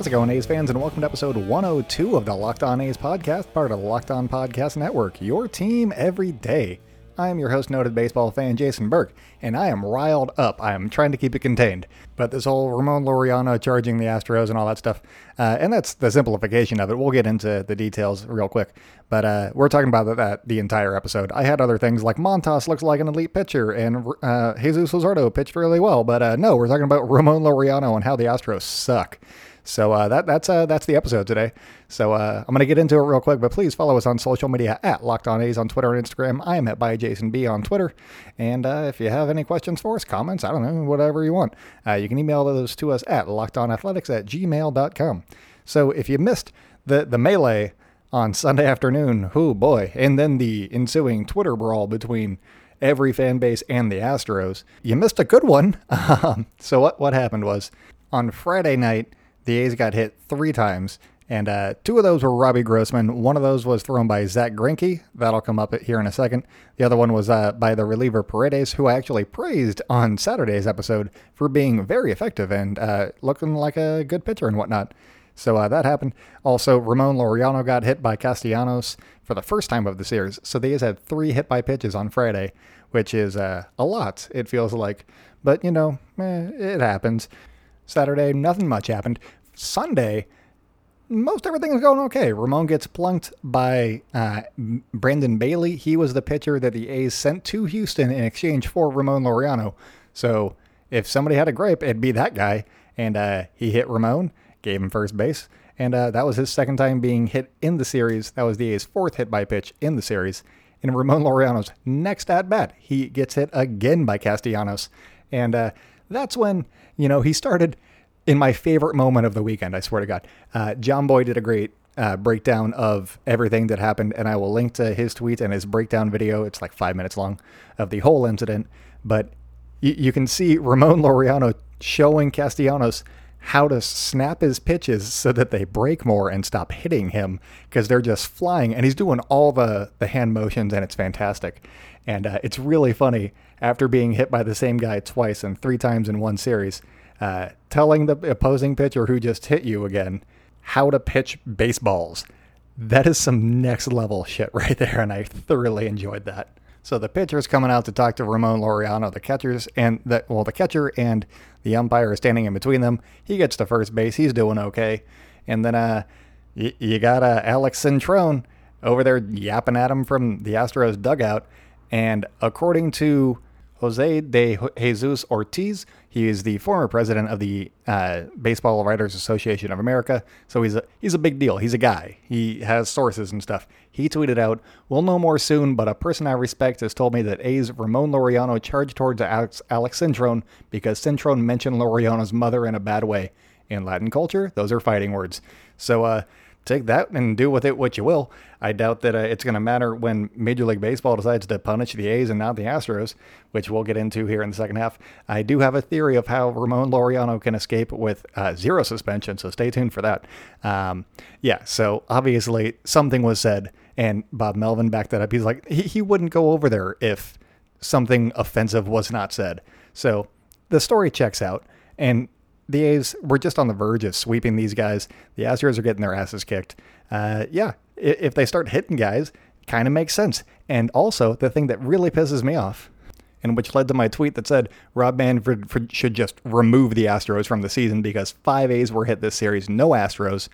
How's it going, A's fans, and welcome to episode 102 of the Locked On A's podcast, part of the Locked On Podcast Network, your team every day. I am your host, noted baseball fan Jason Burke, and I am riled up. I am trying to keep it contained. But this whole Ramon Laureano charging the Astros and all that stuff, uh, and that's the simplification of it. We'll get into the details real quick. But uh, we're talking about that the entire episode. I had other things like Montas looks like an elite pitcher, and uh, Jesus Luzardo pitched really well. But uh, no, we're talking about Ramon Laureano and how the Astros suck. So uh, that that's uh, that's the episode today. So uh, I'm gonna get into it real quick, but please follow us on social media at Locked On A's on Twitter and Instagram. I am at by Jason B on Twitter, and uh, if you have any questions for us, comments, I don't know, whatever you want, uh, you can email those to us at lockedonathletics at gmail.com. So if you missed the the melee on Sunday afternoon, oh boy, and then the ensuing Twitter brawl between every fan base and the Astros, you missed a good one. so what what happened was on Friday night the A's got hit three times, and uh, two of those were Robbie Grossman. One of those was thrown by Zack Greinke. That'll come up here in a second. The other one was uh, by the reliever Paredes, who I actually praised on Saturday's episode for being very effective and uh, looking like a good pitcher and whatnot. So uh, that happened. Also, Ramon Laureano got hit by Castellanos for the first time of the series. So the A's had three hit by pitches on Friday, which is uh, a lot, it feels like. But, you know, eh, it happens. Saturday, nothing much happened. Sunday, most everything is going okay. Ramon gets plunked by uh, Brandon Bailey. He was the pitcher that the A's sent to Houston in exchange for Ramon Laureano. So if somebody had a gripe, it'd be that guy. And uh, he hit Ramon, gave him first base. And uh, that was his second time being hit in the series. That was the A's fourth hit by pitch in the series. In Ramon Laureano's next at bat, he gets hit again by Castellanos. And uh, that's when, you know, he started in my favorite moment of the weekend, I swear to God. Uh, Boy did a great uh, breakdown of everything that happened, and I will link to his tweet and his breakdown video. It's like five minutes long of the whole incident. But y- you can see Ramon Laureano showing Castellanos how to snap his pitches so that they break more and stop hitting him because they're just flying. And he's doing all the, the hand motions, and it's fantastic. And uh, it's really funny after being hit by the same guy twice and three times in one series uh, telling the opposing pitcher who just hit you again how to pitch baseballs. That is some next level shit right there, and I thoroughly enjoyed that. So the pitcher's coming out to talk to Ramon Laureano. The catchers and the well, the catcher and the umpire are standing in between them. He gets to first base. He's doing okay, and then uh, y- you got uh, Alex Cintron over there yapping at him from the Astros dugout. And according to Jose de Jesus Ortiz. He is the former president of the uh, Baseball Writers Association of America. So he's a he's a big deal. He's a guy. He has sources and stuff. He tweeted out, "We'll know more soon, but a person I respect has told me that A's Ramon Laureano charged towards Alex, Alex Cintron because Cintron mentioned Laureano's mother in a bad way. In Latin culture, those are fighting words. So uh, take that and do with it what you will. I doubt that uh, it's going to matter when Major League Baseball decides to punish the A's and not the Astros, which we'll get into here in the second half. I do have a theory of how Ramon Laureano can escape with uh, zero suspension, so stay tuned for that. Um, yeah, so obviously something was said, and Bob Melvin backed that up. He's like, he, he wouldn't go over there if something offensive was not said. So the story checks out, and the A's were just on the verge of sweeping these guys. The Astros are getting their asses kicked. Uh, yeah, if they start hitting guys, kind of makes sense. And also, the thing that really pisses me off, and which led to my tweet that said Rob Manfred should just remove the Astros from the season because five A's were hit this series, no Astros,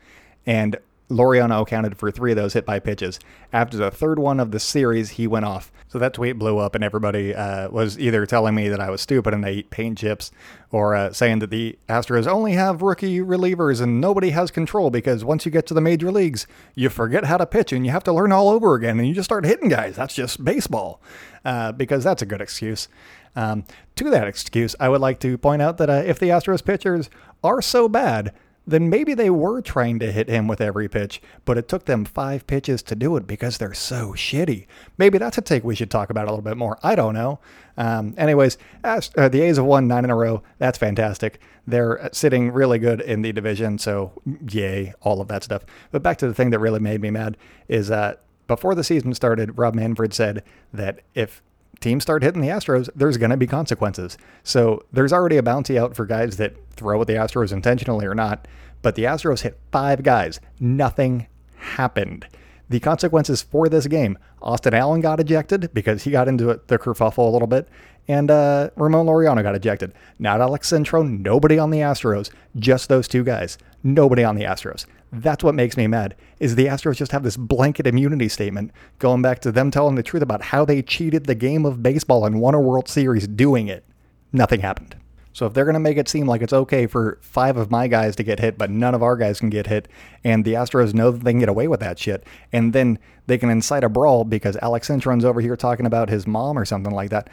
and Laureano accounted for three of those hit by pitches. After the third one of the series, he went off. So that tweet blew up, and everybody uh, was either telling me that I was stupid and I eat paint chips, or uh, saying that the Astros only have rookie relievers and nobody has control because once you get to the major leagues, you forget how to pitch and you have to learn all over again and you just start hitting guys. That's just baseball, uh, because that's a good excuse. Um, to that excuse, I would like to point out that uh, if the Astros pitchers are so bad, then maybe they were trying to hit him with every pitch, but it took them five pitches to do it because they're so shitty. Maybe that's a take we should talk about a little bit more. I don't know. Um, anyways, as, uh, the A's have won nine in a row. That's fantastic. They're sitting really good in the division, so yay, all of that stuff. But back to the thing that really made me mad is that before the season started, Rob Manfred said that if teams start hitting the Astros, there's going to be consequences. So there's already a bounty out for guys that throw at the Astros intentionally or not. But the Astros hit five guys. Nothing happened. The consequences for this game Austin Allen got ejected because he got into the kerfuffle a little bit, and uh, Ramon Laureano got ejected. Not Alex Cintron, nobody on the Astros, just those two guys. Nobody on the Astros. That's what makes me mad. Is the Astros just have this blanket immunity statement going back to them telling the truth about how they cheated the game of baseball and won a World Series doing it. Nothing happened. So if they're going to make it seem like it's okay for five of my guys to get hit, but none of our guys can get hit, and the Astros know that they can get away with that shit, and then they can incite a brawl because Alex Cintron's over here talking about his mom or something like that,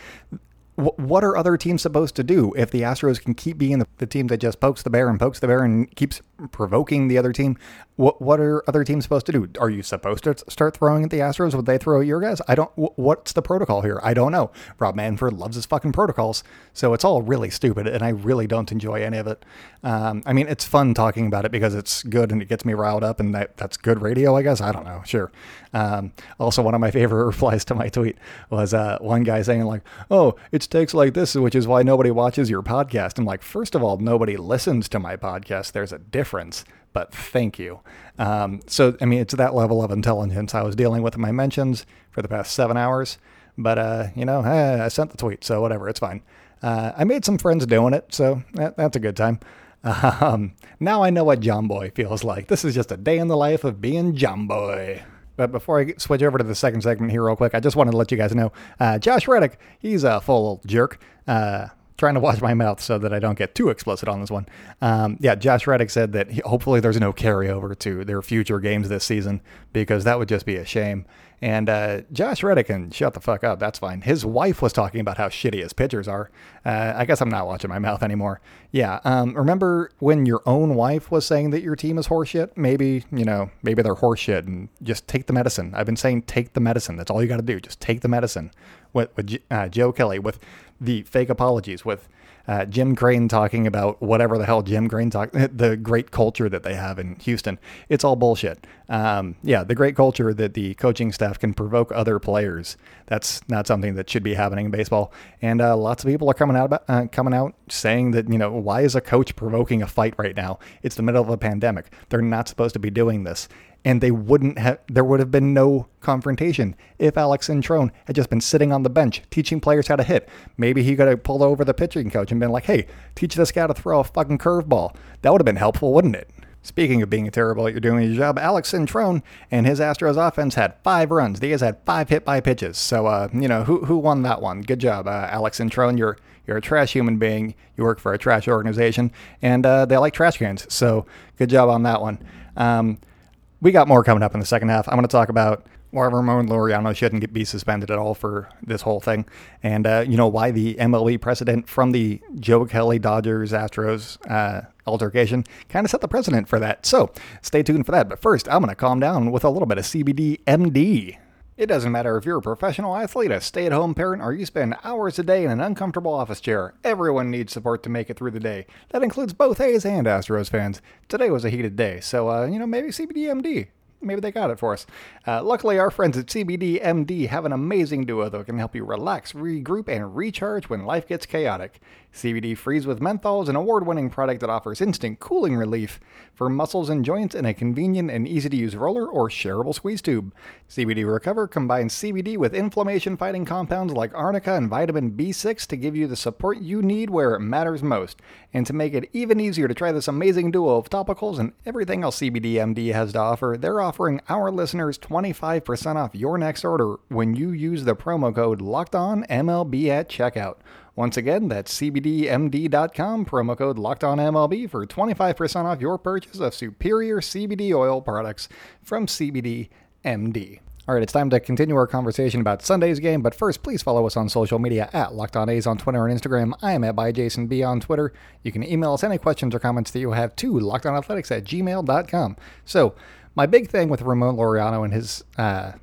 what are other teams supposed to do if the Astros can keep being the, the, team that just pokes the bear and pokes the bear and keeps provoking the other team? What what are other teams supposed to do? Are you supposed to start throwing at the Astros? Would they throw at your guys? I don't. What's the protocol here? I don't know. Rob Manfred loves his fucking protocols, so it's all really stupid, and I really don't enjoy any of it. Um, I mean, it's fun talking about it because it's good and it gets me riled up, and that that's good radio, I guess. I don't know. Sure. Um, also, one of my favorite replies to my tweet was uh, one guy saying like, "Oh, it's takes like this, which is why nobody watches your podcast." I'm like, first of all, nobody listens to my podcast. There's a difference but thank you. Um, so, I mean, it's that level of intelligence I was dealing with in my mentions for the past seven hours. But, uh, you know, I sent the tweet, so whatever, it's fine. Uh, I made some friends doing it, so that, that's a good time. Um, now I know what Jomboy feels like. This is just a day in the life of being Jomboy. But before I switch over to the second segment here, real quick, I just wanted to let you guys know uh, Josh Reddick, he's a full old jerk. Uh, trying to watch my mouth so that I don't get too explicit on this one. Um, yeah, Josh Reddick said that he, hopefully there's no carryover to their future games this season because that would just be a shame. And uh, Josh Reddick can shut the fuck up. That's fine. His wife was talking about how shitty his pitchers are. Uh, I guess I'm not watching my mouth anymore. Yeah. Um, remember when your own wife was saying that your team is horseshit? Maybe, you know, maybe they're horseshit and just take the medicine. I've been saying take the medicine. That's all you got to do. Just take the medicine. With, with uh, Joe Kelly, with the fake apologies, with uh, Jim Crane talking about whatever the hell Jim Crane talk, the great culture that they have in Houston. It's all bullshit. Um, yeah, the great culture that the coaching staff can provoke other players. That's not something that should be happening in baseball. And uh, lots of people are coming out about, uh, coming out saying that you know why is a coach provoking a fight right now? It's the middle of a pandemic. They're not supposed to be doing this and they wouldn't have there would have been no confrontation if Alex Cintron had just been sitting on the bench teaching players how to hit. Maybe he could have pulled over the pitching coach and been like, "Hey, teach this guy to throw a fucking curveball." That would have been helpful, wouldn't it? Speaking of being terrible at your doing your job, Alex Cintron and his Astros offense had five runs. They guys had five hit by pitches. So, uh, you know, who who won that one? Good job, uh, Alex Cintron. You're you're a trash human being. You work for a trash organization, and uh, they like trash cans. So, good job on that one. Um, we got more coming up in the second half. I'm going to talk about why Ramon Laureano shouldn't get, be suspended at all for this whole thing, and uh, you know why the MLB precedent from the Joe Kelly Dodgers Astros uh, altercation kind of set the precedent for that. So stay tuned for that. But first, I'm going to calm down with a little bit of CBD MD. It doesn't matter if you're a professional athlete, a stay at home parent, or you spend hours a day in an uncomfortable office chair. Everyone needs support to make it through the day. That includes both A's and Astros fans. Today was a heated day, so, uh, you know, maybe CBDMD maybe they got it for us. Uh, luckily, our friends at CBD MD have an amazing duo that can help you relax, regroup, and recharge when life gets chaotic. CBD Freeze with Menthol is an award winning product that offers instant cooling relief for muscles and joints in a convenient and easy to use roller or shareable squeeze tube. CBD Recover combines CBD with inflammation fighting compounds like arnica and vitamin B6 to give you the support you need where it matters most. And to make it even easier to try this amazing duo of topicals and everything else CBD MD has to offer, they're offering our listeners 25% off your next order when you use the promo code LOCKEDONMLB at checkout. Once again, that's CBDMD.com, promo code LOCKEDONMLB for 25% off your purchase of superior CBD oil products from CBDMD. All right, it's time to continue our conversation about Sunday's game, but first, please follow us on social media at Locked On A's on Twitter and Instagram. I am at by Jason B on Twitter. You can email us any questions or comments that you have to lockedonathletics at gmail.com. So, my big thing with Ramon Laureano and his uh,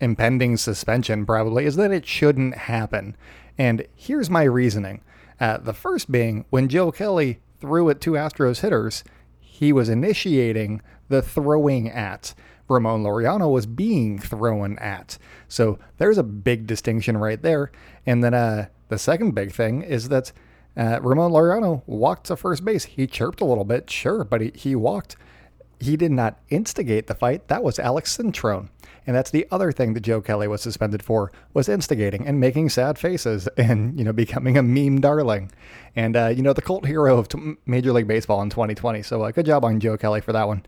impending suspension probably is that it shouldn't happen. And here's my reasoning. Uh, the first being when Joe Kelly threw at two Astros hitters, he was initiating the throwing at. Ramon Laureano was being thrown at. So there's a big distinction right there. And then uh, the second big thing is that uh, Ramon Laureano walked to first base. He chirped a little bit, sure, but he, he walked. He did not instigate the fight. That was Alex Cintron. And that's the other thing that Joe Kelly was suspended for was instigating and making sad faces and, you know, becoming a meme darling. And, uh, you know, the cult hero of t- Major League Baseball in 2020. So uh, good job on Joe Kelly for that one.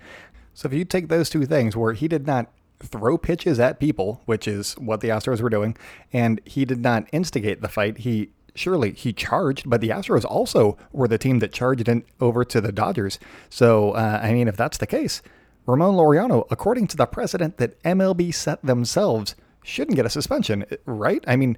So if you take those two things where he did not throw pitches at people, which is what the Astros were doing, and he did not instigate the fight, he surely he charged, but the Astros also were the team that charged in over to the Dodgers. So, uh, I mean, if that's the case, Ramon Laureano, according to the precedent that MLB set themselves, shouldn't get a suspension, right? I mean,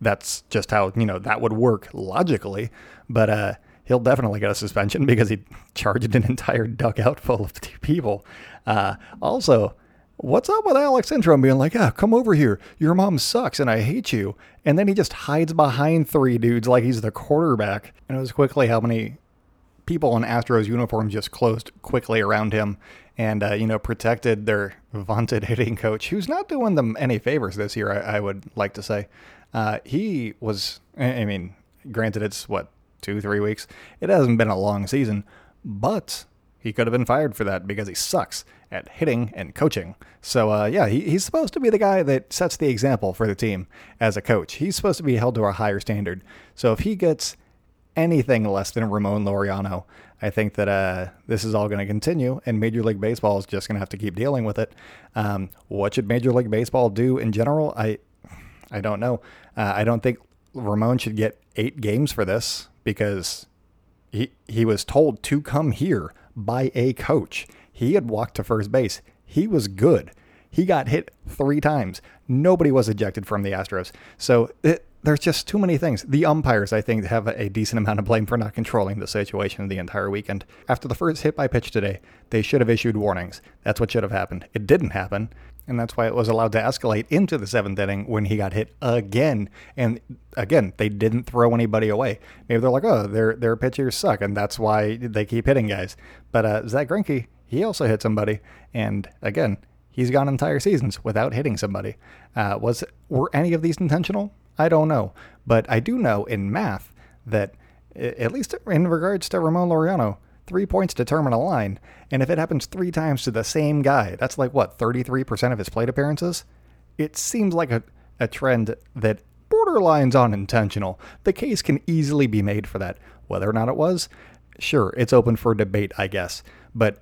that's just how, you know, that would work logically. But uh, he'll definitely get a suspension because he charged an entire dugout full of people. Uh, also, what's up with Alex Cintron being like, ah, come over here. Your mom sucks and I hate you. And then he just hides behind three dudes like he's the quarterback. And it was quickly how many people in Astros uniforms just closed quickly around him and, uh, you know, protected their vaunted hitting coach, who's not doing them any favors this year, I, I would like to say. Uh, he was, I mean, granted, it's what, two, three weeks? It hasn't been a long season, but he could have been fired for that because he sucks at hitting and coaching. So, uh, yeah, he, he's supposed to be the guy that sets the example for the team as a coach. He's supposed to be held to a higher standard. So, if he gets anything less than Ramon Laureano, I think that uh, this is all going to continue, and Major League Baseball is just going to have to keep dealing with it. Um, what should Major League Baseball do in general? I, I don't know. Uh, I don't think Ramon should get eight games for this because he he was told to come here by a coach. He had walked to first base. He was good. He got hit three times. Nobody was ejected from the Astros. So it, there's just too many things. The umpires, I think, have a decent amount of blame for not controlling the situation the entire weekend. After the first hit by pitch today, they should have issued warnings. That's what should have happened. It didn't happen, and that's why it was allowed to escalate into the seventh inning when he got hit again. And again, they didn't throw anybody away. Maybe they're like, oh, their their pitchers suck, and that's why they keep hitting guys. But uh, Zack Greinke, he also hit somebody, and again, he's gone entire seasons without hitting somebody. Uh, was were any of these intentional? I don't know, but I do know in math that at least in regards to Ramon Laureano, three points determine a line, and if it happens three times to the same guy, that's like what 33% of his plate appearances. It seems like a, a trend that borderlines unintentional. The case can easily be made for that. Whether or not it was, sure, it's open for debate, I guess. But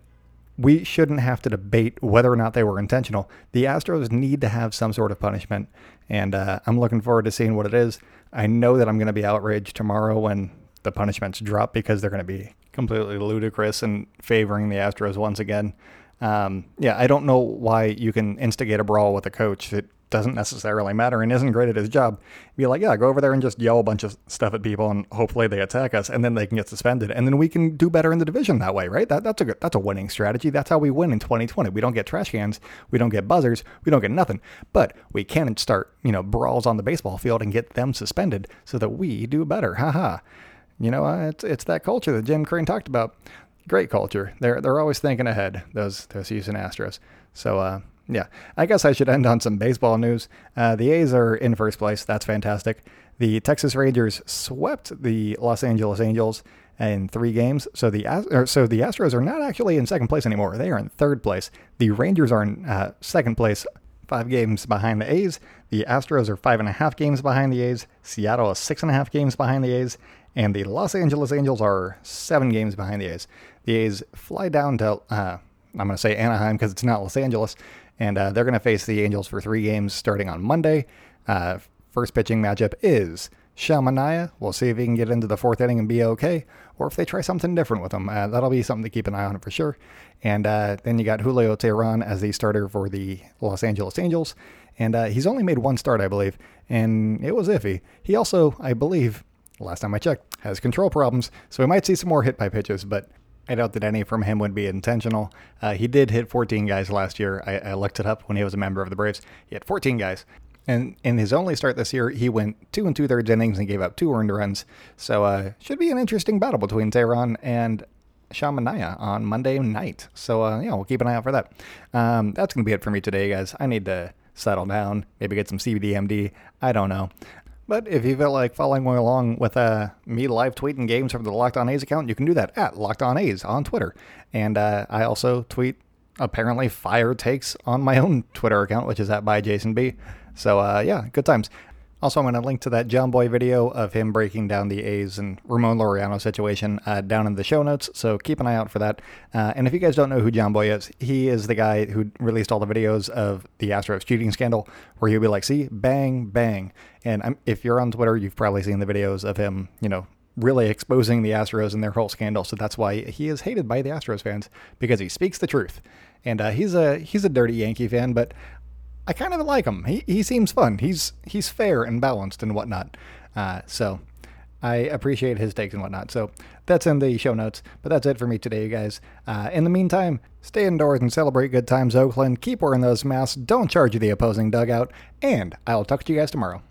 we shouldn't have to debate whether or not they were intentional. The Astros need to have some sort of punishment, and uh, I'm looking forward to seeing what it is. I know that I'm going to be outraged tomorrow when the punishments drop because they're going to be completely ludicrous and favoring the Astros once again. Um, yeah, I don't know why you can instigate a brawl with a coach that doesn't necessarily matter and isn't great at his job. Be like, yeah, go over there and just yell a bunch of stuff at people, and hopefully they attack us, and then they can get suspended, and then we can do better in the division that way, right? That, that's a good, that's a winning strategy. That's how we win in 2020. We don't get trash cans, we don't get buzzers, we don't get nothing, but we can start, you know, brawls on the baseball field and get them suspended so that we do better. Haha. You know, uh, it's it's that culture that Jim Crane talked about. Great culture. They're they're always thinking ahead. Those those Houston Astros. So uh, yeah, I guess I should end on some baseball news. Uh, the A's are in first place. That's fantastic. The Texas Rangers swept the Los Angeles Angels in three games. So the so the Astros are not actually in second place anymore. They are in third place. The Rangers are in uh, second place, five games behind the A's. The Astros are five and a half games behind the A's. Seattle is six and a half games behind the A's, and the Los Angeles Angels are seven games behind the A's. The A's fly down to uh, I'm going to say Anaheim because it's not Los Angeles, and uh, they're going to face the Angels for three games starting on Monday. Uh, first pitching matchup is Sean Manaea. We'll see if he can get into the fourth inning and be okay, or if they try something different with him. Uh, that'll be something to keep an eye on for sure. And uh, then you got Julio Teheran as the starter for the Los Angeles Angels. And uh, he's only made one start, I believe, and it was iffy. He also, I believe, last time I checked, has control problems, so we might see some more hit by pitches, but I doubt that any from him would be intentional. Uh, he did hit 14 guys last year. I, I, looked it up when he was a member of the Braves. He had 14 guys. And in his only start this year, he went two and two thirds innings and gave up two earned runs. So uh, should be an interesting battle between Teheran and Sean Manaea on Monday night. So, uh, yeah, we'll keep an eye out for that. Um, that's to be it for me today, guys. I need to settle down, maybe get some CBDMD. I don't know. But if you feel like following along with uh, me live tweeting games from the Locked On A's account, you can do that at Locked On A's on Twitter. And uh, I also tweet apparently fire takes on my own Twitter account, which is at by Jason B. So uh, yeah, good times. Also, I'm going to link to that Jomboy video of him breaking down the A's and Ramon Laureano situation uh, down in the show notes. So keep an eye out for that. Uh, and if you guys don't know who Jomboy is, he is the guy who released all the videos of the Astros cheating scandal, where he'll be like, "See, bang, bang." And I'm, if you're on Twitter, you've probably seen the videos of him, you know, really exposing the Astros and their whole scandal. So that's why he is hated by the Astros fans because he speaks the truth. And uh, he's a he's a dirty Yankee fan, but I kind of like him. He he seems fun. He's he's fair and balanced and whatnot. Uh, so I appreciate his takes and whatnot. So that's in the show notes. But that's it for me today, you guys. Uh, in the meantime, stay indoors and celebrate good times, Oakland. Keep wearing those masks. Don't charge the opposing dugout. And I'll talk to you guys tomorrow.